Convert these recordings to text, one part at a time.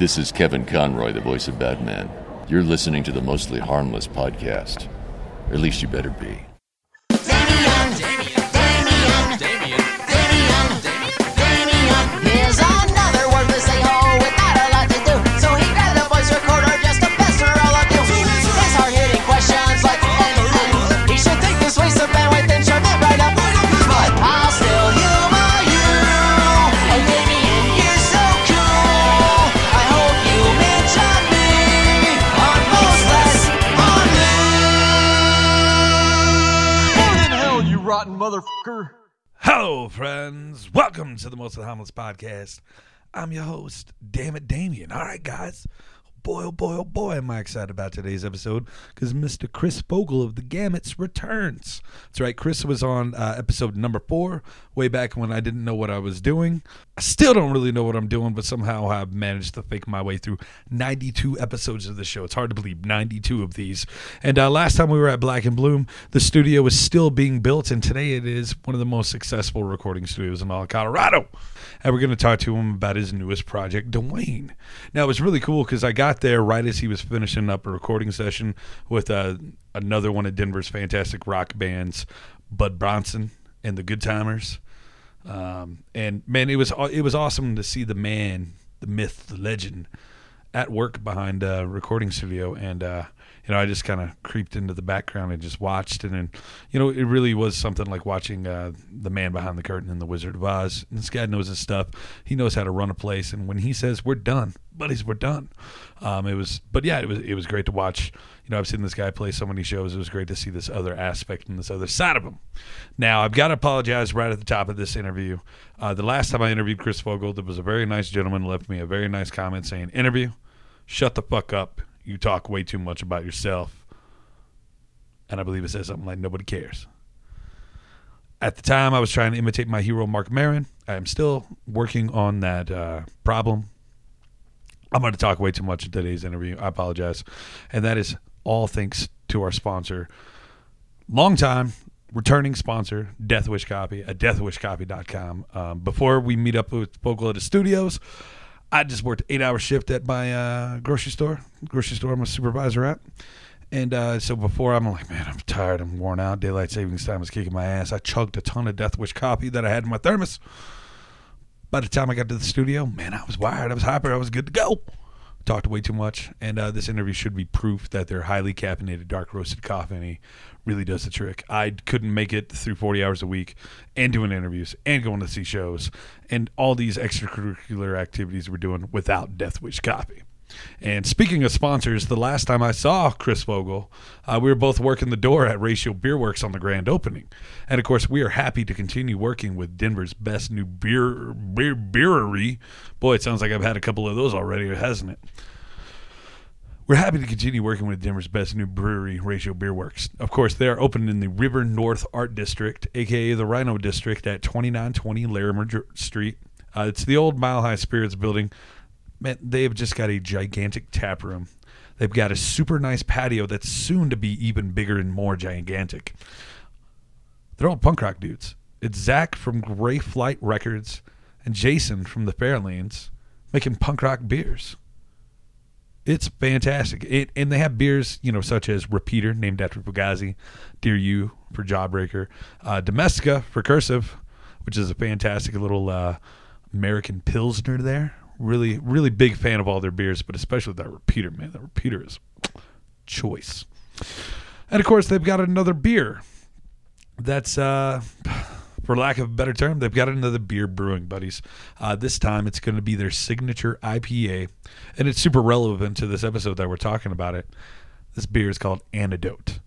This is Kevin Conroy, the voice of Batman. You're listening to the Mostly Harmless podcast. Or at least you better be. Hello, friends. Welcome to the Most of the Harmless podcast. I'm your host, Damn it, Damien. All right, guys. Boy, oh boy, oh boy, am I excited about today's episode because Mr. Chris Fogal of the Gamits returns. That's right, Chris was on uh, episode number four, way back when I didn't know what I was doing. I still don't really know what I'm doing, but somehow I've managed to fake my way through 92 episodes of the show. It's hard to believe, 92 of these. And uh, last time we were at Black In Bluhm, the studio was still being built, and today it is one of the most successful recording studios in all of Colorado. And we're going to talk to him about his newest project, Dwayne. Now, it was really cool because I got there right as he was finishing up a recording session with uh, another one of Denver's fantastic rock bands, Bud Bronson and the Good Timers. Um, and man, it was it was awesome to see the man, the myth, the legend, at work behind a recording studio, and uh, you know I just kind of creeped into the background and just watched, and then you know it really was something like watching uh, the man behind the curtain in the Wizard of Oz. This guy knows his stuff. He knows how to run a place, and when he says we're done, buddies, we're done. Um, it was, but yeah, it was it was great to watch. You know, I've seen this guy play so many shows. It was great to see this other aspect and this other side of him. Now, I've got to apologize right at the top of this interview. Uh, the last time I interviewed Chris Fogal, there was a very nice gentleman left me a very nice comment saying, "Interview, shut the fuck up. You talk way too much about yourself." And I believe it says something like, "Nobody cares." At the time, I was trying to imitate my hero, Marc Maron. I am still working on that uh, problem. I'm going to talk way too much in today's interview. I apologize. And that is all thanks to our sponsor, long time returning sponsor, Death Wish Coffee at deathwishcoffee.com. Um, before we meet up with Fogal at the studios, I just worked eight hour shift at my uh, grocery store, grocery store I'm a supervisor at. And uh, so before I'm like, man, I'm tired, I'm worn out. Daylight savings time is kicking my ass. I chugged a ton of Death Wish coffee that I had in my thermos. By the time I got to the studio, man, I was wired. I was hyper. I was good to go. Talked way too much, and uh, this interview should be proof that their highly caffeinated dark roasted coffee really does the trick. I couldn't make it through 40 hours a week and doing interviews and going to see shows and all these extracurricular activities we're doing without Death Wish Coffee. And speaking of sponsors, the last time I saw Chris Fogal, uh, we were both working the door at Ratio Beer Works on the grand opening. And of course, we are happy to continue working with Denver's best new beer, beer beerery. Boy, it sounds like I've had a couple of those already, hasn't it? We're happy to continue working with Denver's best new brewery, Ratio Beer Works. Of course, they are open in the River North Art District, aka the RiNo District, at 2920 Larimer Street. Uh, it's the old Mile High Spirits building. Man, they've just got a gigantic tap room. They've got a super nice patio that's soon to be even bigger and more gigantic. They're all punk rock dudes. It's Zach from Gray Flight Records and Jason from the Fairlanes making punk rock beers. It's fantastic. It, and they have beers, you know, such as Repeater, named after Fugazi, Dear You for Jawbreaker, uh, Domestica for Cursive, which is a fantastic little uh, American Pilsner there. Really, really big fan of all their beers, but especially that Repeater, man. That Repeater is choice. And of course, they've got another beer that's uh for lack of a better term they've got another beer brewing buddies uh, this time it's going to be their signature ipa and it's super relevant to this episode that we're talking about it this beer is called antidote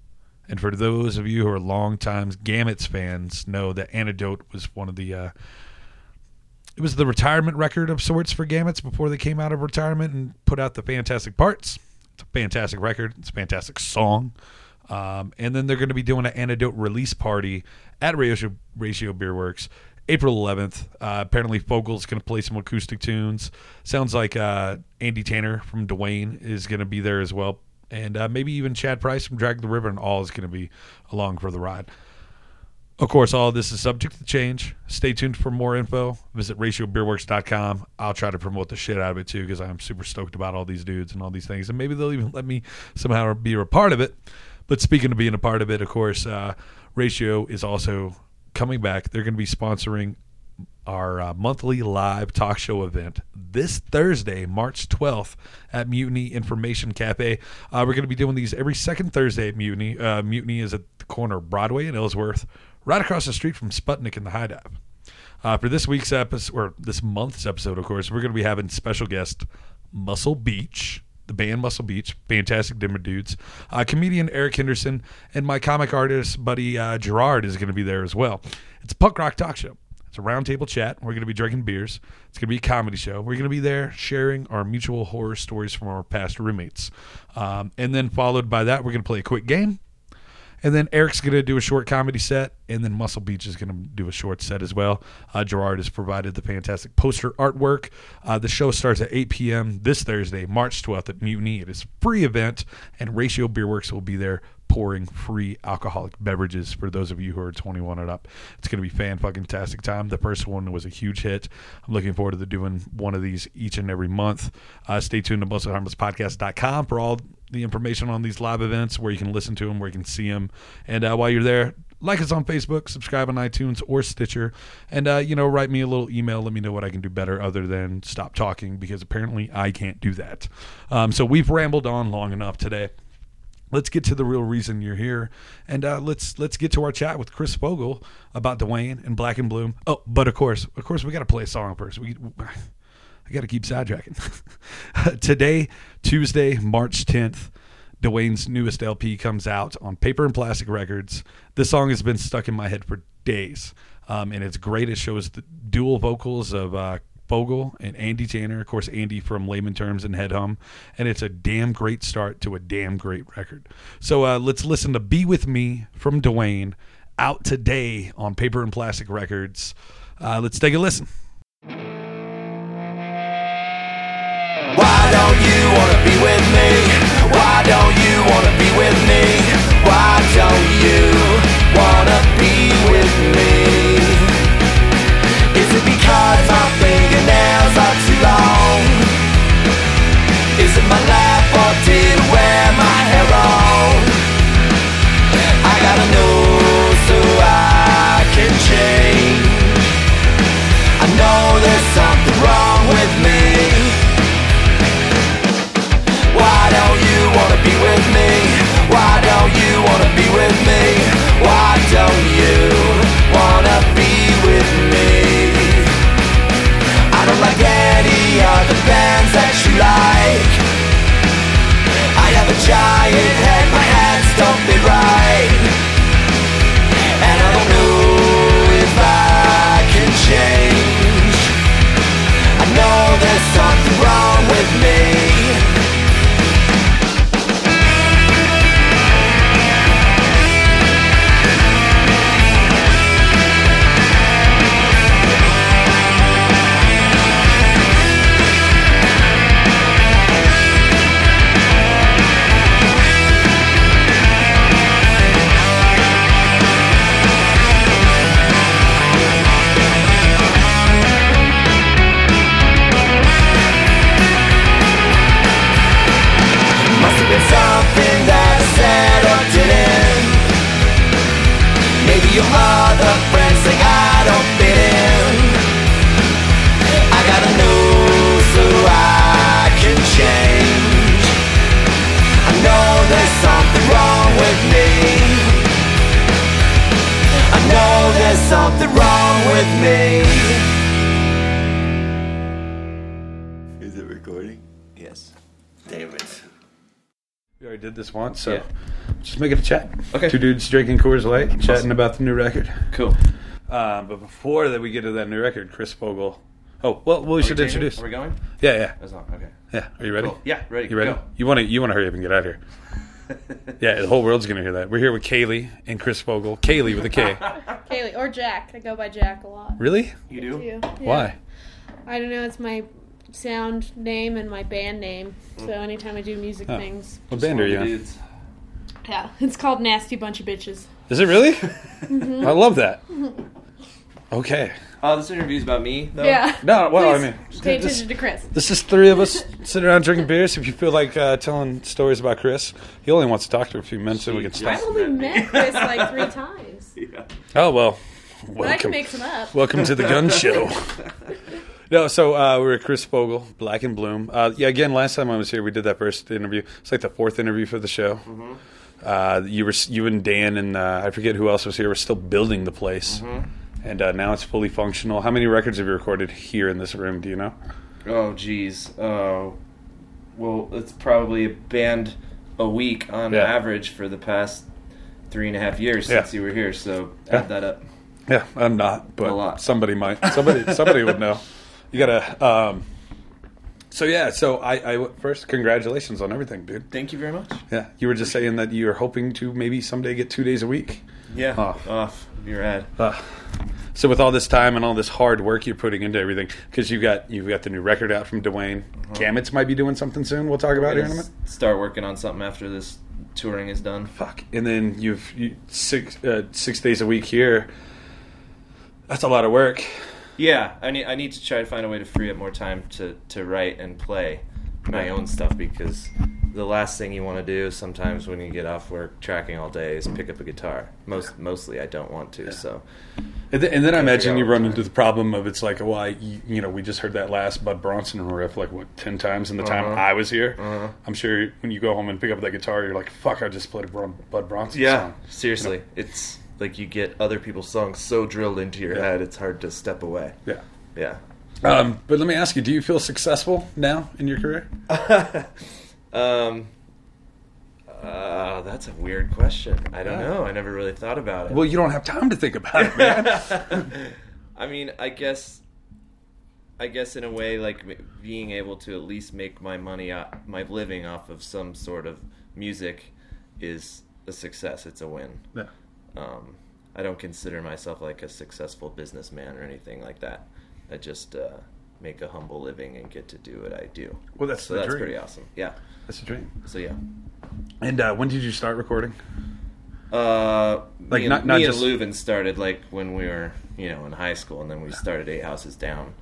and for those of you who are long times Gamits fans know that antidote was one of the uh, it was the retirement record of sorts for Gamits before they came out of retirement and put out the fantastic parts it's a fantastic record it's a fantastic song um, and then they're going to be doing an antidote release party at Ratio, Ratio Beer Works April 11th. Uh, apparently, Fogal's going to play some acoustic tunes. Sounds like uh, Andy Tanner from Dwayne is going to be there as well. And uh, maybe even Chad Price from Drag the River and all is going to be along for the ride. Of course, all of this is subject to change. Stay tuned for more info. Visit ratiobeerworks.com. I'll try to promote the shit out of it too because I'm super stoked about all these dudes and all these things. And maybe they'll even let me somehow be a part of it. But speaking of being a part of it, of course, uh, Ratio is also coming back. They're going to be sponsoring our uh, monthly live talk show event this Thursday, March 12th at Mutiny Information Cafe. Uh, we're going to be doing these every second Thursday at Mutiny. Uh, Mutiny is at the corner of Broadway and Ellsworth, right across the street from Sputnik and the High Dive. Uh, for this week's episode, or this month's episode, of course, we're going to be having special guest Muscle Beach, the band Muscle Beach, fantastic dimmer dudes. Uh, comedian Eric Henderson and my comic artist buddy uh, Gerard is going to be there as well. It's a punk rock talk show. It's a roundtable chat. We're going to be drinking beers. It's going to be a comedy show. We're going to be there sharing our mutual horror stories from our past roommates. Um, and then followed by that, we're going to play a quick game. And then Eric's going to do a short comedy set, and then Muscle Beach is going to do a short set as well. Uh, Gerard has provided the fantastic poster artwork. Uh, the show starts at 8 p.m. this Thursday, March 12th at Mutiny. It is free event, and Ratio Beer Works will be there pouring free alcoholic beverages for those of you who are 21 and up. It's going to be fan fucking tastic time. The first one was a huge hit. I'm looking forward to doing one of these each and every month. Uh, stay tuned to mostlyharmlesspodcast.com for all the information on these live events, where you can listen to them, where you can see them. And uh, while you're there, like us on Facebook, subscribe on iTunes or Stitcher, and uh, you know, write me a little email. Let me know what I can do better, other than stop talking, because apparently I can't do that. Um, so we've rambled on long enough today. Let's get to the real reason you're here, and uh, let's let's get to our chat with Chris Fogal about Dwayne and Black In Bluhm. Oh, but of course, of course, we got to play a song first. We I got to keep sidetracking. Today, Tuesday, March 10th, Dwayne's newest LP comes out on Paper and Plastick Records. This song has been stuck in my head for days, um, and it's great. It shows the dual vocals of uh, Fogal and Andy Tanner. Of course, Andy from Layman Terms and Head Hum, and it's a damn great start to a damn great record. So uh, let's listen to "Be with Me" from Dwayne, out today on Paper and Plastick Records. Uh, let's take a listen. Be with me? Why don't you wanna be with me? Why don't you wanna be with me? Is it because my Yes. Damn it. We already did this once, so Yeah. just make it a chat. Okay. Two dudes drinking Coors Light, chatting about the new record. Cool. Um, but before that, we get to that new record, Chris Fogal. Oh, well, we should introduce. Are we going? Yeah, yeah, That's not okay. yeah. Are you ready? Cool. Yeah, ready. You ready? Go. You want to you want to hurry up and get out of here. yeah, the whole world's gonna hear that. We're here with Kaylee and Chris Fogal. Kaylee with a K. Kaylee or Jack. I go by Jack a lot. really? You do? too. Yeah. Why? I don't know. It's my sound name and my band name. So mm. anytime I do music Oh. things, What band are you in? dudes. yeah, it's called Nasty Bunch of Bitches. Is it really? Mm-hmm. I love that. Okay. Oh, this interview's about me, though? Yeah. No, well, Please I mean, pay this, attention to Chris. this is three of us sitting around drinking beers. If you feel like uh, telling stories about Chris, he only wants to talk to a few minutes so we can I stop. only met Chris like three times. Yeah. Oh well, But I can welcome, make some up. welcome to the gun show. No, so uh, we're at Chris Fogal, Black In Bluhm. Uh, yeah, again, last time I was here, we did that first interview. It's like the fourth interview for the show. Uh, you were you and Dan and uh, I forget who else was here. We're still building the place, and uh, now it's fully functional. How many records have you recorded here in this room? Do you know? Oh, geez. Oh, well, it's probably a band a week on Yeah. average for the past three and a half years Yeah. since you were here. So Yeah. add that up. Yeah, I'm not, but A lot. somebody might. Somebody somebody would know. You gotta. Um, so yeah, so I, I first congratulations on everything, dude. Thank you very much. Yeah, you were just saying that you're hoping to maybe someday get two days a week. Yeah. Off. Off. You're rad. Uh, so with all this time and all this hard work you're putting into everything, because you got you've got the new record out from Dwayne. Gamits might be doing something soon. We'll talk about here in a minute. Start working on something after this touring is done. Fuck, and then you've you, six uh, six days a week here. That's a lot of work. Yeah, I need I need to try to find a way to free up more time to to write and play my own stuff because the last thing you want to do sometimes when you get off work tracking all day is pick up a guitar. Most mostly I don't want to. So And, th- and then I imagine you run what into the problem of it's like, well, I, you, you know, we just heard that last Bud Bronson riff like what ten times in the time Uh-huh. I was here. Uh-huh. I'm sure when you go home and pick up that guitar, you're like, fuck, I just played a Bud Bronson yeah, song. seriously, it's like you get other people's songs so drilled into your Yeah. head it's hard to step away. Yeah. Yeah. Um, but let me ask you: Do you feel successful now in your career? Um. Uh, that's a weird question. I don't Yeah. know. I never really thought about it. Well, you don't have time to think about it, man. I mean, I guess, I guess in a way, like being able to at least make my money, o- my living off of some sort of music, is a success. It's a win. yeah. Um, I don't consider myself like a successful businessman or anything like that. I just uh, make a humble living and get to do what I do. Well, that's so that's dream. pretty awesome. Yeah. That's a dream. So yeah. And uh, when did you start recording? Uh, Like, me, not- and, not me just- and Leuven started like when we were, you know, in high school, and then we started Eight Houses Down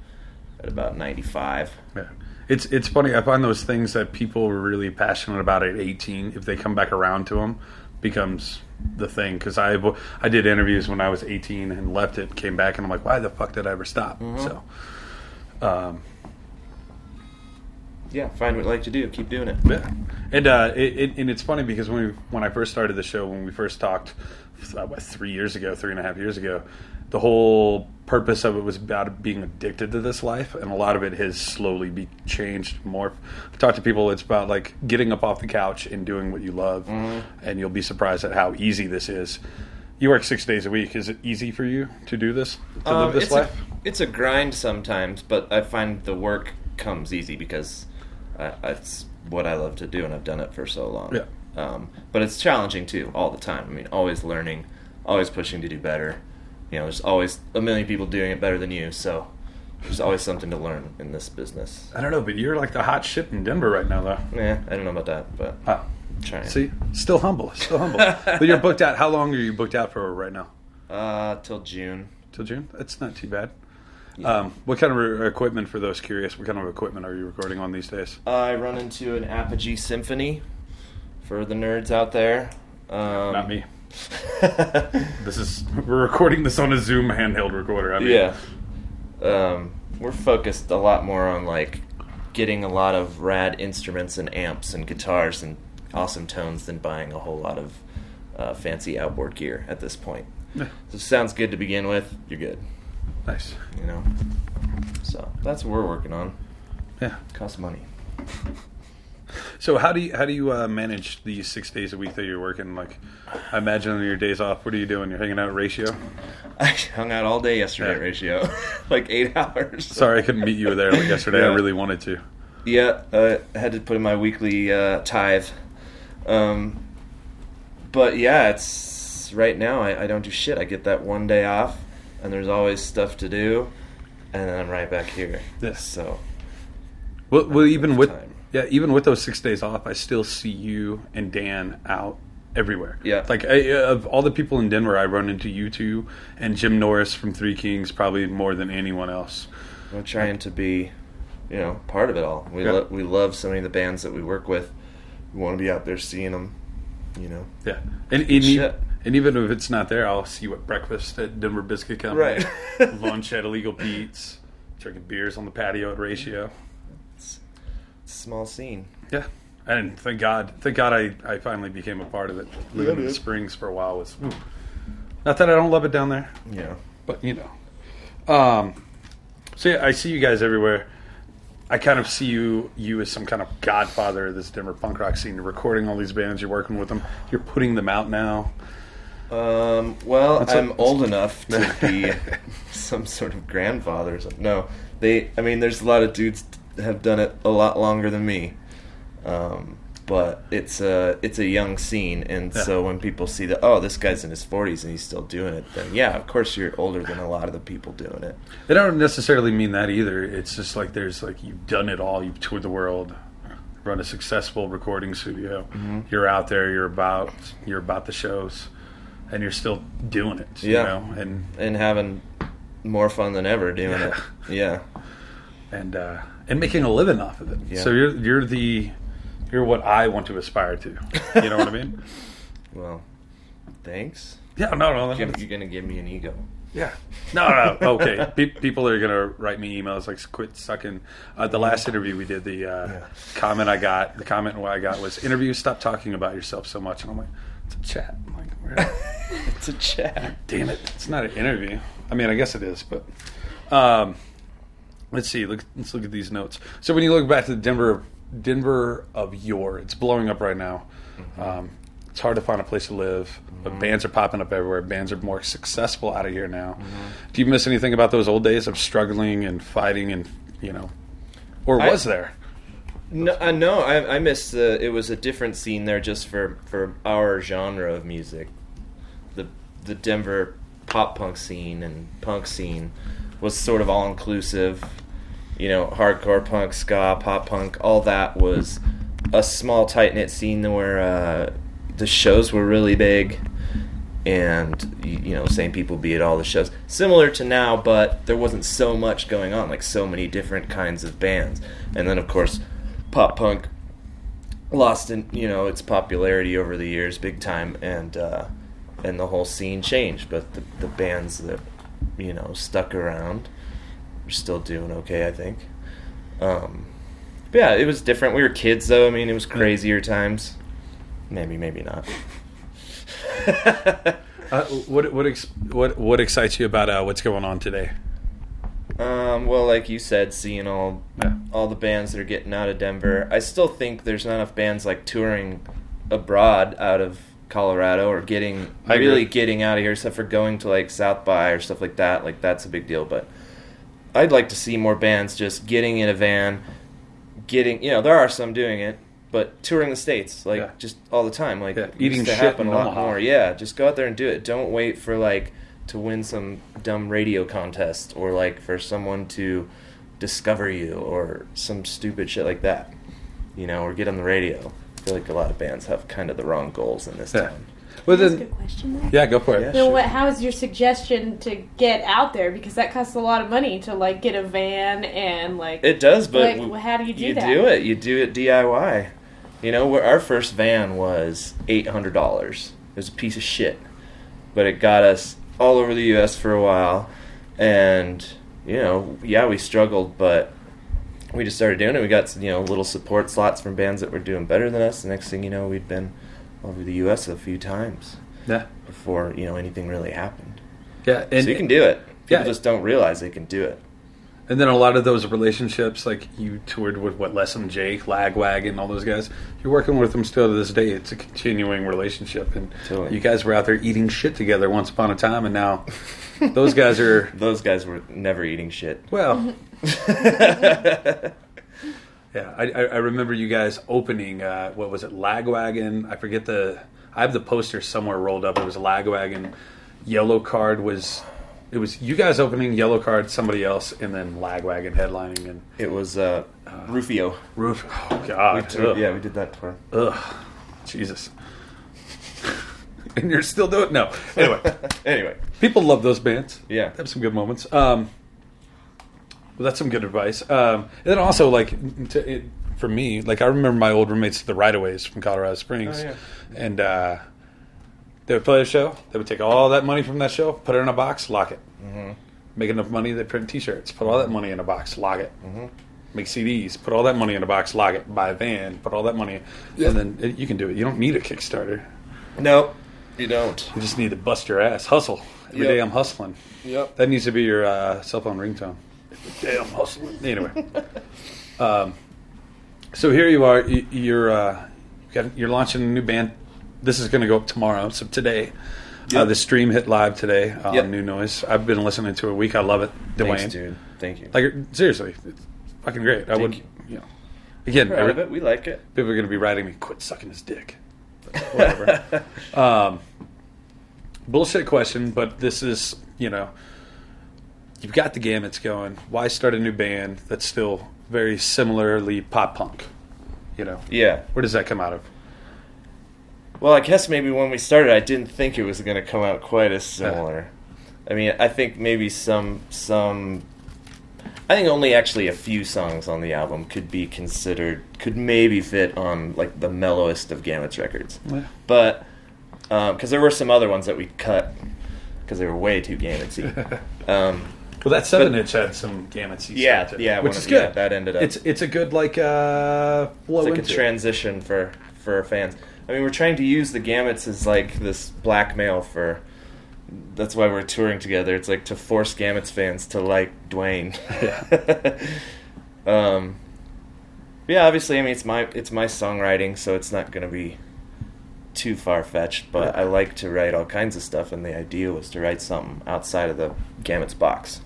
at about ninety-five. Yeah. It's it's funny. I find those things that people were really passionate about at 18, if they come back around to them, becomes the thing. Because I I did interviews when I was 18 and left it, came back, and I'm like, why the fuck did I ever stop? So, um, Yeah, find what you like to do, keep doing it. yeah. And uh, it, it, and it's funny because when we, when I first started the show, when we first talked, uh, what, three years ago, three and a half years ago, the whole purpose of it was about being addicted to this life, and a lot of it has slowly be changed. More, I talk to people. It's about like getting up off the couch and doing what you love, and you'll be surprised at how easy this is. You work six days a week. Is it easy for you to do this, to Um, live this it's life? A, it's a grind sometimes, but I find the work comes easy because uh, it's what I love to do, and I've done it for so long. Yeah. Um, but it's challenging too, all the time. I mean, always learning, always pushing to do better. You know, there's always a million people doing it better than you, so there's always something to learn in this business. I don't know, but you're like the hot shit in Denver right now, though. Yeah, I don't know about that, but Ah. trying. See, still humble, still humble. but you're booked out. How long are you booked out for right now? Uh, till June. Till June? That's not too bad. Um, what kind of re- equipment, for those curious, what kind of equipment are you recording on these days? I run into an Apogee Symphony for the nerds out there. Um, Not me. This is we're recording this on a Zoom handheld recorder. I mean, yeah. Um, we're focused a lot more on like getting a lot of rad instruments and amps and guitars and awesome tones than buying a whole lot of uh, fancy outboard gear at this point. Yeah. So it sounds good to begin with, you're good. nice. You know. So that's what we're working on. Yeah. Costs money. So how do you how do you uh, manage these six days a week that you're working? Like, I imagine on your days off, what are you doing? You're hanging out at Ratio. I hung out all day yesterday Yeah. at Ratio, like eight hours. Sorry, I couldn't meet you there like yesterday. I really wanted to. Yeah, uh, I had to put in my weekly uh, tithe. Um, but yeah, it's right now. I, I don't do shit. I get that one day off, and there's always stuff to do, and then I'm right back here. Yeah. So Well, well, even with time. Yeah, even with those six days off, I still see you and Dan out everywhere. Yeah. like I, uh, of all the people in Denver, I run into you two and Jim Norris from Three Kings probably more than anyone else. We're trying to be, you know, part of it all. We Yeah. lo- we love so many of the bands that we work with. We want to be out there seeing them. You know, Yeah, and and, e- and even if it's not there, I'll see you at breakfast at Denver Biscuit Company, Right. lunch at Illegal Pete's, drinking beers on the patio at Ratio. It's a small scene. Yeah, and thank God, thank God, I, I finally became a part of it. Living in the. Springs for a while was ooh. not that I don't love it down there, Yeah. but you know. Um, so yeah, I see you guys everywhere. I kind of see you you as some kind of godfather of this Denver punk rock scene. You're recording all these bands, you're working with them, you're putting them out now. Um, well, That's I'm a- old enough to be some sort of grandfather. Or something. No, they. I mean, there's a lot of dudes that have done it a lot longer than me. Um, but it's a it's a young scene, and Yeah. so when people see that, oh, this guy's in his 40s and he's still doing it, then yeah, of course you're older than a lot of the people doing it. They don't necessarily mean that either. It's just like there's like you've done it all. You've toured the world, run a successful recording studio. You're out there. You're about you're about the shows, and you're still doing it. You Yeah. know, and and having more fun than ever doing Yeah. it. Yeah. and uh, and making a living off of it. Yeah. So you're you're the you're what I want to aspire to. You know what I mean? Well, thanks. Yeah. No. No. You're gonna, you're gonna give me an ego. Yeah. No, no, no. Okay. Pe- people are gonna write me emails like quit sucking. Uh, the last interview we did, the uh, comment I got, the comment I got was interview. Stop talking about yourself so much. And I'm like, it's a chat. I'm like, "Where- It's a chat. damn it, it's not an interview. I mean, I guess it is, but um, let's see. Look, let's look at these notes. So when you look back to the Denver, Denver of yore, it's blowing up right now. Um, it's hard to find a place to live, but bands are popping up everywhere. Bands are more successful out of here now. Do you miss anything about those old days of struggling and fighting and you know, or I- was there? No, uh, no, I, I missed the. It was a different scene there, just for for our genre of music. The the Denver pop punk scene and punk scene was sort of all inclusive. You know, hardcore punk, ska, pop punk, all that was a small tight knit scene where uh, the shows were really big, and you, know, same people be at all the shows. Similar to now, but there wasn't so much going on, like so many different kinds of bands. And then, of course, pop punk lost in you know its popularity over the years, big time, and uh, and the whole scene changed. But the the bands that you know stuck around are still doing okay, I think. Um, but yeah, it was different. We were kids, though. I mean, it was crazier times. Maybe, maybe not. Uh, what what ex- what what excites you about uh, what's going on today? Um, well, like you said, seeing all Yeah. all the bands that are getting out of Denver, I still think there's not enough bands like touring abroad out of Colorado or getting I agree. really getting out of here, except for going to like South by or stuff like that. Like that's a big deal, but I'd like to see more bands just getting in a van, getting you know there are some doing it, but touring the states like Yeah. just all the time, like Yeah, eating to happen a lot Omaha. more. Yeah, just go out there and do it. Don't wait for like to win some dumb radio contest or like for someone to discover you or some stupid shit like that. You know, or get on the radio. I feel like a lot of bands have kind of the wrong goals in this Yeah. town. Well, That's a then, good question. Though. yeah, go for it. Yeah. Then sure. what? How is your suggestion to get out there? Because that costs a lot of money to like get a van and like. It does, but Like, w- how do you do you that? do it. You do it DIY. You know, where our first van was eight hundred dollars. It was a piece of shit, but it got us all over the U.S. for a while, and you know, yeah, we struggled, but we just started doing it. We got you know little support slots from bands that were doing better than us. The next thing you know, we'd been all over the U.S. a few times Yeah, before you know anything really happened. yeah, and so you can do it. People Yeah. just don't realize they can do it. And then a lot of those relationships, like you toured with what Less Than Jake, Lagwagon, all those guys. You're working with them still to this day. It's a continuing relationship, and Totally. you guys were out there eating shit together once upon a time, and now those guys are Those guys were never eating shit. well. yeah, I, I I remember you guys opening. Uh, what was it, Lagwagon? I forget the. I have the poster somewhere rolled up. It was Lagwagon. Yellowcard was. It was you guys opening Yellowcard, somebody else, and then Lagwagon headlining and It was uh, Rufio. Roof. Oh God. ugh. yeah, we did that tour. Ugh. Jesus. and you're still doing no. Anyway, anyway, people love those bands. Yeah. They have some good moments. Um, well, that's some good advice. Um, and then also, like, to, it, for me, like, I remember my old roommates, the Rideaways from Colorado Springs, Oh, yeah. and uh, they would play a show. They would take all that money from that show, put it in a box, lock it. Mm-hmm. Make enough money, they print T-shirts, put all that money in a box, lock it. Mm-hmm. Make CDs, put all that money in a box, lock it. Buy a van, put all that money, in, and then it, you can do it. You don't need a Kickstarter. nope, you don't. You just need to bust your ass, hustle. Every day Yep. I'm hustling. Yep. That needs to be your uh, cell phone ringtone. Damn hustling. Anyway, um, so here you are. y- You're uh, you got, you're launching a new band. This is going to go up tomorrow. So today, uh, the stream hit live today on Yep. New Noise. I've been listening to it a week. I love it. Dwayne, Thanks, dude. Thank you. like seriously, it's fucking great. I would, you. you know, again, Proud every- of it. We like it. people are going to be writing me, quit sucking his dick. Whatever. um, bullshit question, but this is, you know, you've got the Gamits going. Why start a new band that's still very similarly pop punk? You know, Yeah. where does that come out of? Well, I guess maybe when we started, I didn't think it was going to come out quite as similar. I mean, I think maybe some some. I think only actually a few songs on the album could be considered could maybe fit on like the mellowest of Gamits' records, Yeah. but because there were some other ones that we cut because they were way too Gamitsy. um, Well, that seven But- inch had some Gamits. Yeah, yeah, which is of- good. yeah, that ended up- It's it's a good like uh, flow it's like a into it. transition for for fans. I mean, we're trying to use the Gamits as like this blackmail for. That's why we're touring together. It's like to force Gamits fans to like Dwayne. Yeah. um, yeah, obviously, I mean it's my it's my songwriting, so it's not going to be too far fetched. But I like to write all kinds of stuff, and the idea was to write something outside of the Gamits box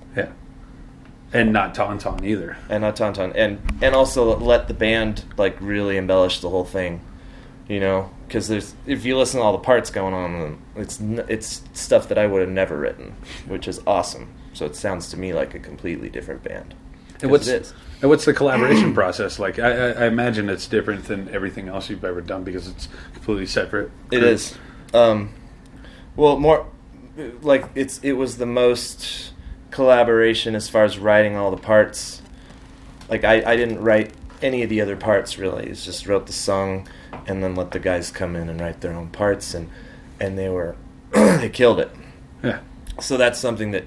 and not tauntaun either. and not tauntaun, and and also let the band like really embellish the whole thing, you know, because there's if you listen to all the parts going on, it's it's stuff that I would have never written, which is awesome. So it sounds to me like a completely different band. And what's it is? and what's the collaboration process like? I, I, I imagine it's different than everything else you've ever done because it's completely separate. It is. Um, well, more like it's it was the most collaboration as far as writing all the parts. Like I, I didn't write any of the other parts really. It's just wrote the song and then let the guys come in and write their own parts and and they were they killed it. Yeah, So that's something that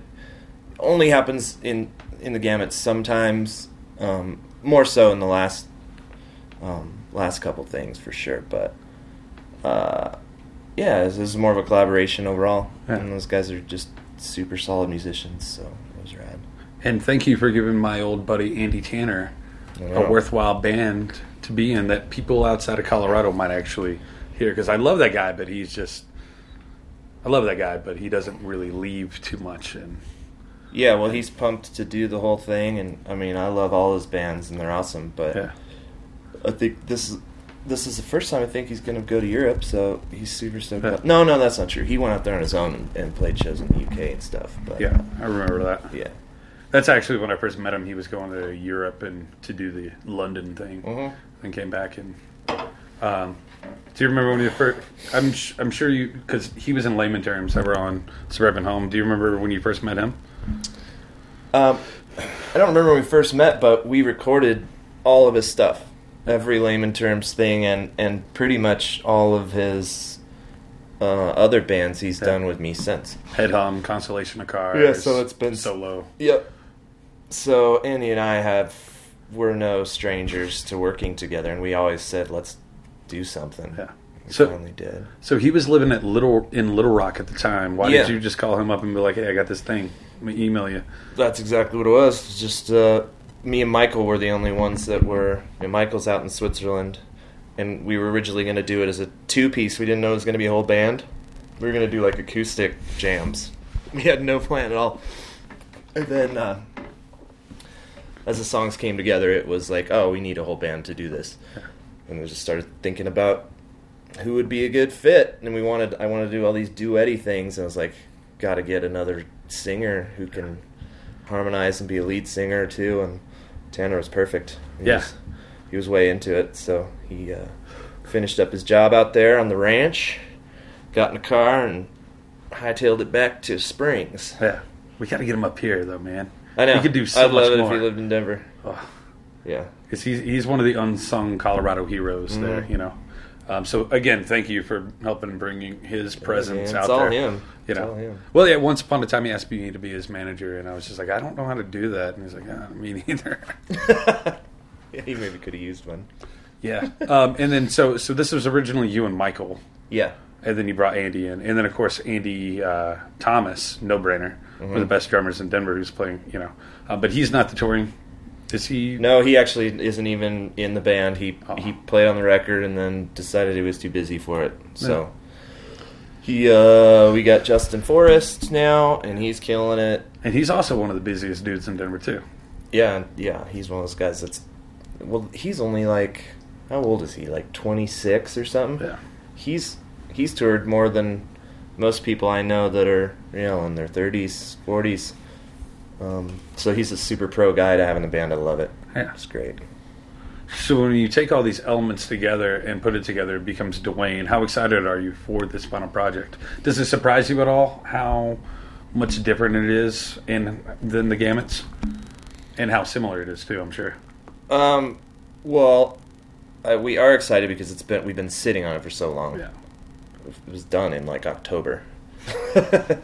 only happens in in the Gamit sometimes. Um, more so in the last um, last couple things for sure, but uh, yeah, this is more of a collaboration overall. Yeah. And those guys are just super solid musicians, so it was rad. and thank you for giving my old buddy Andy Tanner I a know. worthwhile band to be in that people outside of Colorado might actually hear because I love that guy, but he's just I love that guy, but he doesn't really leave too much and. Yeah, well, he's pumped to do the whole thing, and I mean, I love all his bands, and they're awesome. But Yeah. I think this is this is the first time I think he's going to go to Europe, so he's super stoked. Up. No, no, that's not true. He went out there on his own and, and played shows in the UK and stuff. But Yeah, I remember that. yeah, That's actually when I first met him. He was going to Europe and to do the London thing, Mhm. and came back. And um, do you remember when you first? I'm sh- I'm sure you because he was in layman terms were on Suburban Home. Do you remember when you first met him? Um, I don't remember when we first met, but we recorded all of his stuff, every layman terms thing, and and pretty much all of his uh, other bands he's done with me since. Head Hum, Constellation of Cars. Yeah, so it's been- solo. Yep. So Andy and I have we're no strangers to working together, and we always said let's do something. Yeah. We So- finally did. So he was living at Little in Little Rock at the time. Why did you just call him up and be like, "Hey, I got this thing. Let me email you." That's exactly what it was. Just uh, me and Michael were the only ones that were. You know, Michael's out in Switzerland, and we were originally going to do it as a two piece. We didn't know it was going to be a whole band. We were going to do like acoustic jams. We had no plan at all. And then, uh, as the songs came together, it was like, oh, we need a whole band to do this. And we just started thinking about who would be a good fit. And we wanted, I wanted to do all these duetty things. And I was like, got to get another singer who can harmonize and be a lead singer too. And Tanner was perfect. He Yeah. was, he was way into it. So he uh, finished up his job out there on the ranch. got in a car and hightailed it back to Springs. Yeah, we got to get him up here though, man. I know. He could do so I'd much love it more. if he lived in Denver. Ugh. Yeah. because he's he's one of the unsung Colorado heroes Mm-hmm. there. You know. Um, so again, thank you for helping bringing his presence man, out all there. him. You It's know. all him. Well, yeah. Once upon a time, he asked me to be his manager, and I was just like, I don't know how to do that. And he's like, ah, me neither. Yeah, he maybe could have used one. yeah. Um, and then so so this was originally you and Michael, Yeah. and then you brought Andy in, and then of course Andy uh, Thomas, no brainer, one Mm-hmm. of the best drummers in Denver, who's playing. You know, uh, but he's not the touring. Is he? No, he actually isn't even in the band. He Oh. he played on the record and then decided he was too busy for it. So he uh we got Justin Forrest now and he's killing it. And he's also one of the busiest dudes in Denver too. Yeah, yeah, he's one of those guys that's well, he's only like how old is he? Like 26 or something? Yeah. He's he's toured more than most people I know that are, you know, in their 30s, 40s. Um, so he's a super pro guy to have in the band. I love it. Yeah. It's great. So when you take all these elements together and put it together, it becomes Dwayne. How excited are you for this final project? Does it surprise you at all how much different it is in than the Gamits, and how similar it is too? I'm sure. Um, well, uh, we are excited because it's been we've been sitting on it for so long. Yeah. It was done in like October.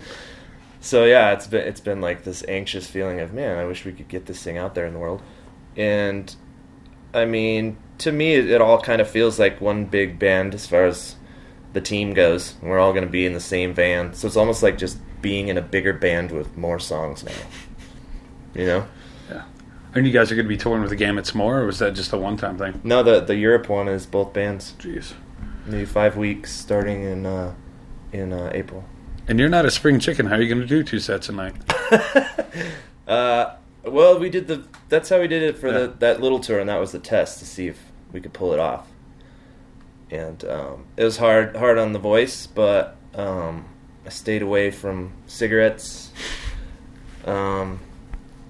so yeah, it's been it's been like this anxious feeling of man, I wish we could get this thing out there in the world. And I mean, to me, it, it all kind of feels like one big band as far as the team goes. We're all going to be in the same van, so it's almost like just being in a bigger band with more songs now. You know. Yeah. And you guys are going to be touring with the Gamits more, or was that just a one-time thing? No, the the Europe one is both bands. Jeez. Maybe five weeks starting in uh, in uh, April. And you're not a spring chicken. How are you going to do two sets a night? Uh, well, we did the. That's how we did it for Yeah. the that little tour, and that was the test to see if we could pull it off. And um, it was hard hard on the voice, but um, I stayed away from cigarettes. Um,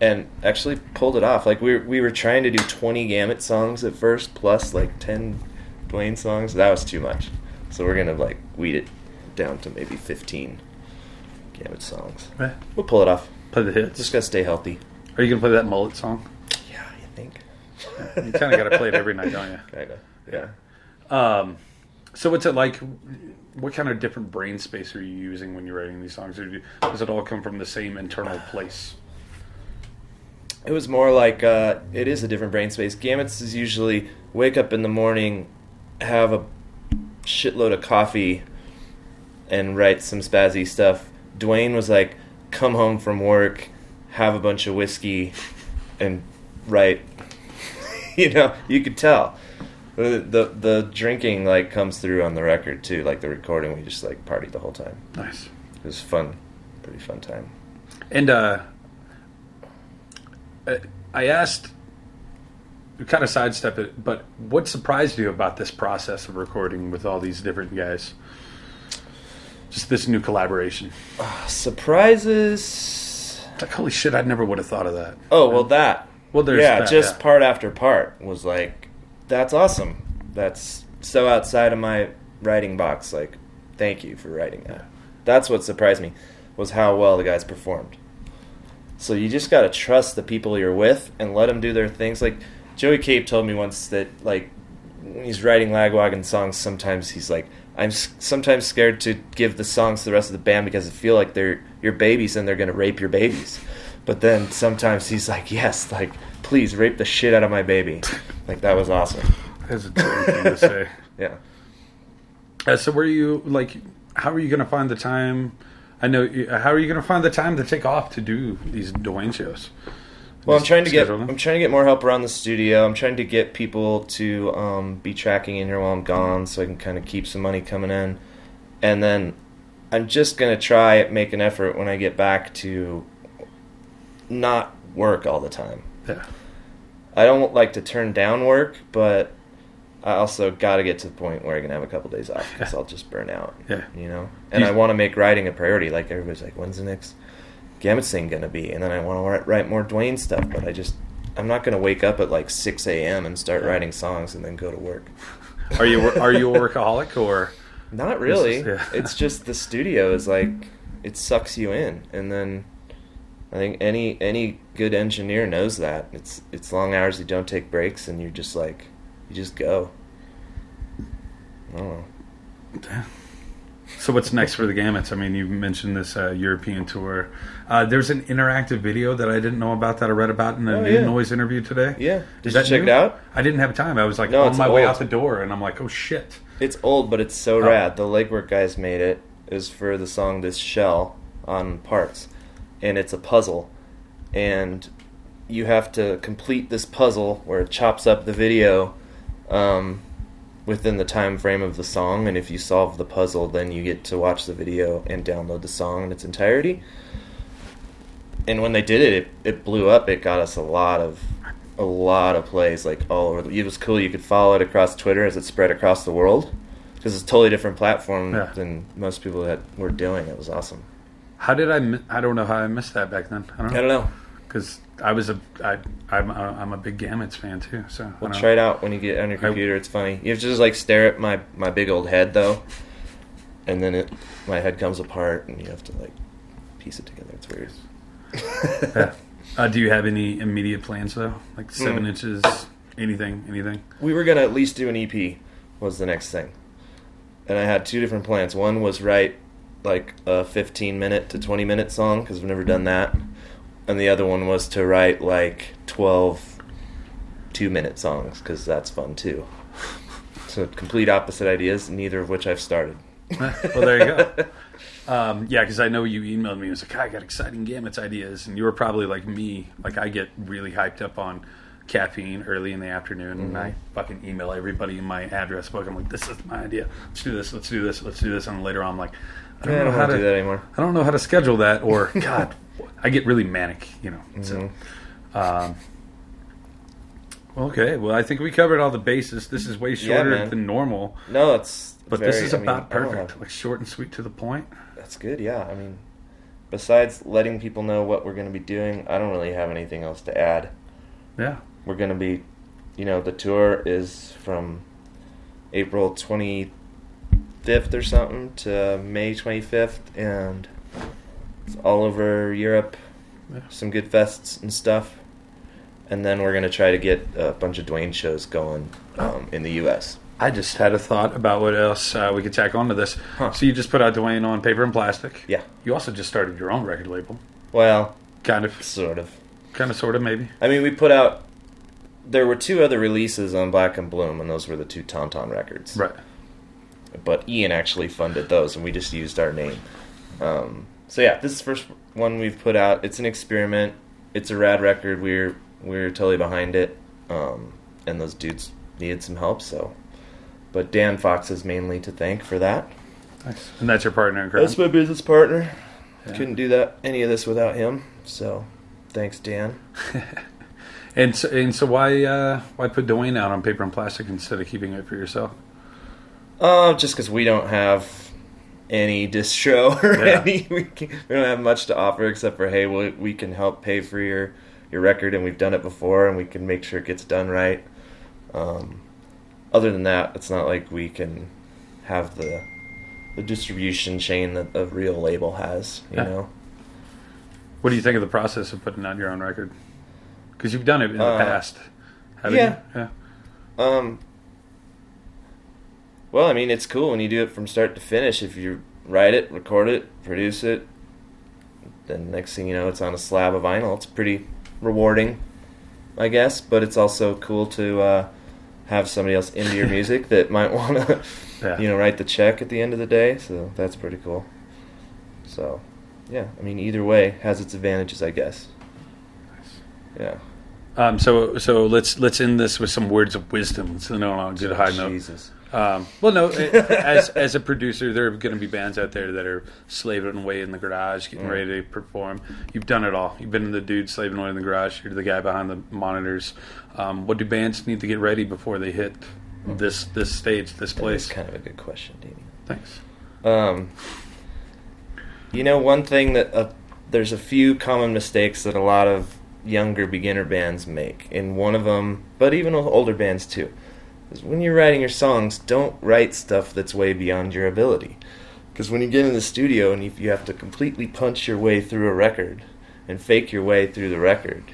and actually pulled it off. Like we were, we were trying to do twenty Gamit songs at first, plus like ten Dwayne songs. That was too much. So we're gonna like weed it down to maybe fifteen Gamit songs. Eh, We'll pull it off. Play the hits. Just gotta stay healthy. Are you to play that mullet song? Yeah, you think? You kind of got to play it every night, don't you? Kinda. Yeah. Um, so what's it like? What kind of different brain space are you using when you're writing these songs? Or do, does it all come from the same internal place? It was more like uh, it is a different brain space. Gamuts is usually wake up in the morning, have a shitload of coffee, and write some spazzy stuff. Dwayne was like, come home from work, have a bunch of whiskey, and write. you know, you could tell. The, the the drinking like comes through on the record too. Like the recording, we just like partied the whole time. Nice. It was fun, pretty fun time. And uh, uh, I asked, kind of sidestep it, but what surprised you about this process of recording with all these different guys? Just this new collaboration. Ah, surprises. It's like, holy shit, I never would have thought of that. Oh well, that. Well, there's yeah, that, just yeah. part after part was like, that's awesome. That's so outside of my writing box. Like, thank you for writing that. That's what surprised me was how well the guys performed. So you just gotta trust the people you're with and let them do their things. Like Joey Cape told me once that like when he's writing Lagwagon songs, sometimes he's like, I'm sometimes scared to give the songs to the rest of the band because I feel like they're your babies and they're gonna rape your babies. But then sometimes he's like, yes, like please rape the shit out of my baby. Like that was awesome. That's a terrible thing to say. Yeah. Uh, so, where you like? How are you going to find the time? I know. How are you going to find the time to take off to do these Dwayne shows? Well, I'm trying to get them? I'm trying to get more help around the studio. I'm trying to get people to um, be tracking in here while I'm gone, so I can kind of keep some money coming in. And then I'm just gonna try make an effort when I get back to not work all the time. Yeah. I don't like to turn down work, but I also got to get to the point where I can have a couple days off because I'll just burn out. Yeah. You know, and You- I want to make writing a priority. Like everybody's like, when's the next Gamit thing gonna be? And then I want to write, write more Dwayne stuff, but I just I'm not gonna wake up at like 6 a.m. and start writing songs and then go to work. Are you Are you a workaholic or Not really. is- yeah. it's just the studio is like it sucks you in, and then I think any any good engineer knows that it's it's long hours. You don't take breaks, and you're just like you just go. I don't know. So what's next for the Gamits? I mean, you mentioned this uh, European tour. Uh, there's an interactive video that I didn't know about that I read about in a Oh, new yeah. noise interview today. Yeah. Is Did you that check new? it out? I didn't have time. I was like No, on my way out the door, and I'm like, oh shit. It's old, but it's so Oh. rad. The legwork guys made it. It for the song "This Shell" on Parts, and it's a puzzle, and you have to complete this puzzle where it chops up the video um, within the time frame of the song. And if you solve the puzzle, then you get to watch the video and download the song in its entirety. And when they did it, it, it blew up. It got us a lot of a lot of plays, like all over. The, it was cool. You could follow it across Twitter as it spread across the world because it's a totally different platform Yeah. than most people that were doing. It was awesome. How did I? mi- I don't know how I missed that back then. I don't don't know. because I was a I I'm a, I'm a big Gamits fan too. So Well, try it out when you get on your computer. It's funny. You have to just like stare at my my big old head though, and then it my head comes apart, and you have to like piece it together. It's weird. Yeah. Uh, do you have any immediate plans though? Like seven Mm. inches, anything, anything? we were gonna at least do an EP was the next thing, and I had two different plans. One was write like a 15 minute to 20 minute song because we've never done that, and the other one was to write like 12 two minute songs because that's fun too. So complete opposite ideas, neither of which I've started. well, there you go. Um, yeah, because I know you emailed me. It was like, I got exciting Gamits ideas, and you were probably like me. Like I get really hyped up on caffeine early in the afternoon, and I fucking email everybody in my address book. I'm like, this is my idea. Let's do this. Let's do this. Let's do this. And later on, I'm like, I don't Yeah, know how to do that anymore. I don't know how to schedule that, or God, I get really manic, you know. So, Mm-hmm. um, okay, well, I think we covered all the bases. This is way shorter man. than normal, No, it's but this is I about don't perfect, like short and sweet to the point. That's good, yeah. I mean, besides letting people know what we're going to be doing, I don't really have anything else to add. Yeah, We're going to be, you know, the tour is from April 25th or something to May 25th, and it's all over Europe. Yeah. Some good fests and stuff. And then we're going to try to get a bunch of Dwayne shows going um, in the U.S. I just had a thought about what else uh, we could tack onto this. Huh. So you just put out Dwayne on paper and Plastick. Yeah. You also just started your own record label, Well, kind of, sort of. kind of, sort of, maybe. I mean, we put out. There were two other releases on Black In Bluhm, and those were the two Tauntaun records. Right. But Ian actually funded those, and we just used our name. Um, so yeah, this is the first one we've put out. It's an experiment. It's a rad record. We're we're totally behind it, um, and those dudes needed some help. So, but Dan Fox is mainly to thank for that. Nice. And that's your partner in crime. That's my business partner. Yeah. Couldn't do that any of this without him. So, thanks, Dan. And so, and so why uh, why put Dwayne out on paper and Plastick instead of keeping it for yourself? Uh, just because we don't have any distro or Yeah. any, we, can, we don't have much to offer except for hey, we, we can help pay for your your record, and we've done it before, and we can make sure it gets done right. Um, other than that, it's not like we can have the the distribution chain that a real label has. You Yeah. know, What do you think of the process of putting out your own record? Because you've done it in the Uh, past, haven't yeah. you? Yeah. Um. Well, I mean, it's cool when you do it from start to finish. If you write it, record it, produce it, then next thing you know, it's on a slab of vinyl. It's pretty rewarding, I guess. But it's also cool to uh, have somebody else into your music that might want to, Yeah. you know, write the check at the end of the day. So that's pretty cool. So, yeah, I mean, either way has its advantages, I guess. Yeah. Um, so so let's let's end this with some words of wisdom. So no, no, get a high note. Jesus. Um, well, no, it- as as a producer, there are going to be bands out there that are slaving away in the garage, getting Mm. ready to perform. You've done it all. You've been the dude slaving away in the garage. You're the guy behind the monitors. Um, what do bands need to get ready before they hit this this stage, this That's place? kind of a good question, Danny. Thanks. Um, you know, one thing that uh, there's a few common mistakes that a lot of younger beginner bands make, and one of them, but even older bands too, when you're writing your songs, don't write stuff that's way beyond your ability. Because when you get in the studio and if you have to completely punch your way through a record and fake your way through the record,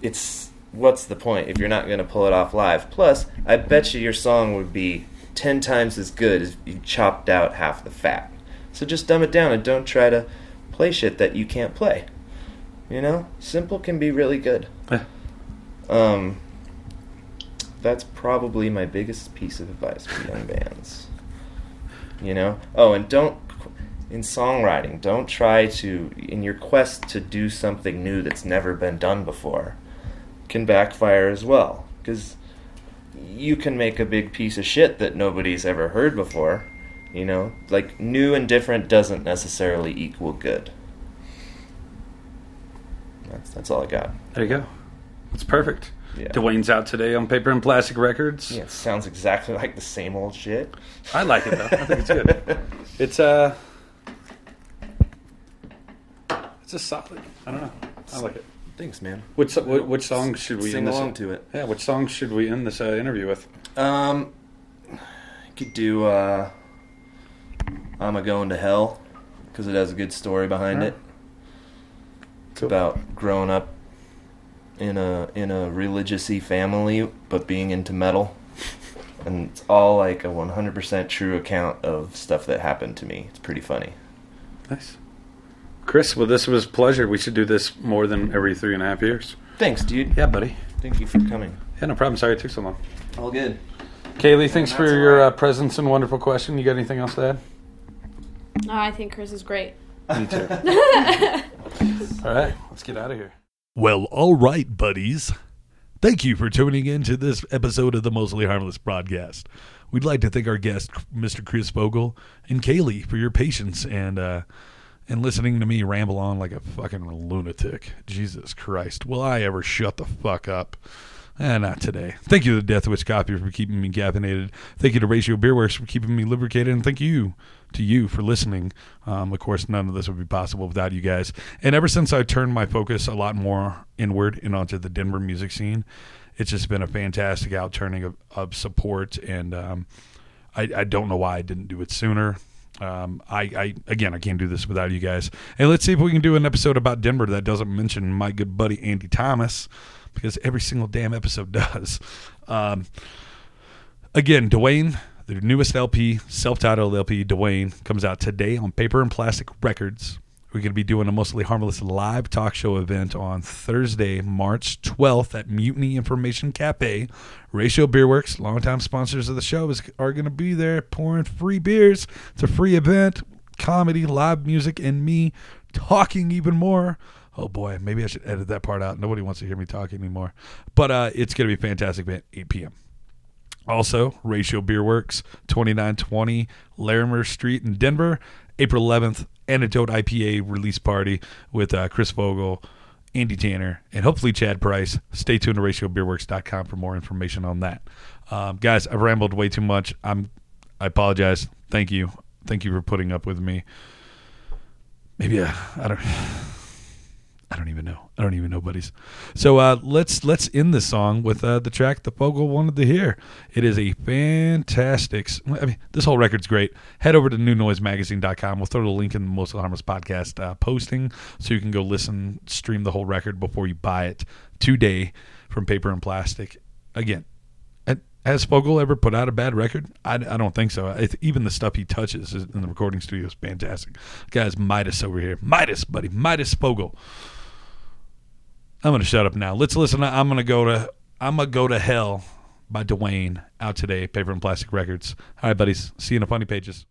it's what's the point if you're not going to pull it off live? Plus, I bet you your song would be 10 times as good if you chopped out half the fat. So just dumb it down and don't try to play shit that you can't play. You know? Simple can be really good. Um, that's probably my biggest piece of advice for young bands. You know? Oh, and don't, in songwriting, don't try to, in your quest to do something new that's never been done before, can backfire as well. Because you can make a big piece of shit that nobody's ever heard before. You know? Like, new and different doesn't necessarily equal good. That's, that's all I got. There you go. It's perfect. Yeah. Dwayne's out today on Paper and Plastick Records. Yeah, it sounds exactly like the same old shit. I like it though. I think it's good. It's uh, it's a solid. I don't know. I like it. Thanks, man. Which which, song should we Sing end this along to it. Yeah, which song should we end this uh, interview with? Um, you could do uh, "I'm a Going to Hell" because it has a good story behind it. It's about growing up in a in a religious-y family, but being into metal, and it's all like a 100% true account of stuff that happened to me. It's pretty funny. Nice. Chris, well, this was a pleasure. We should do this more than every three and a half years. Thanks, dude. Yeah, buddy. Thank you for coming. Yeah, no problem. Sorry it took so long. All good. Kaylee, thanks for your uh, presence and wonderful question. You got anything else to add? No, I think Chris is great. Me too. All right, let's get out of here. Well, all right, buddies. Thank you for tuning in to this episode of the Mostly Harmless broadcast. We'd like to thank our guest, Mr. Chris Fogal, and Kaylee for your patience and uh, and listening to me ramble on like a fucking lunatic. Jesus Christ. Will I ever shut the fuck up? Eh, not today. Thank you to Death Wish Coffee for keeping me caffeinated. Thank you to Ratio Beer Works for keeping me lubricated. And thank you to you for listening. Um, of course, none of this would be possible without you guys. And ever since I turned my focus a lot more inward and onto the Denver music scene, it's just been a fantastic outturning of, of support. And um, I, I don't know why I didn't do it sooner. Um, I, I again, I can't do this without you guys. And let's see if we can do an episode about Denver that doesn't mention my good buddy Andy Thomas, because every single damn episode does. Um, again, Dwayne, the newest LP, self-titled LP, Dwayne, comes out today on Paper and Plastick Records. We're going to be doing a mostly harmless live talk show event on Thursday, March 12th at Mutiny Information Cafe. Ratio Beer Works, longtime sponsors of the show, is, are going to be there pouring free beers. It's a free event, comedy, live music, and me talking even more. Oh boy, maybe I should edit that part out. Nobody wants to hear me talk anymore. But uh, it's going to be fantastic event, 8 p.m. Also, Ratio Beer Works, 2920 Larimer Street in Denver, April 11th, Antidote IPA release party with uh, Chris Fogal, Andy Tanner, and hopefully Chad Price. Stay tuned to ratiobeerworks.com for more information on that. Um, guys, I've rambled way too much. I'm, I apologize. Thank you. Thank you for putting up with me. Maybe uh, I don't. I don't even know. I don't even know, buddies. So uh, let's let's end this song with uh, the track the Fogal wanted to hear. It is a fantastic. I mean, this whole record's great. Head over to newnoisemagazine.com. We'll throw the link in the Most Harmless podcast uh, posting, so you can go listen, stream the whole record before you buy it today from Paper and Plastick. Again, has Fogal ever put out a bad record? I, I don't think so. Even the stuff he touches in the recording studio is fantastic. Guys, Midas over here. Midas, buddy. Midas Fogal. I'm gonna shut up now. Let's listen. I'm gonna go to I'm gonna go to hell by Dwayne out today. Paper and Plastick Records. All right, buddies. See you in the funny pages.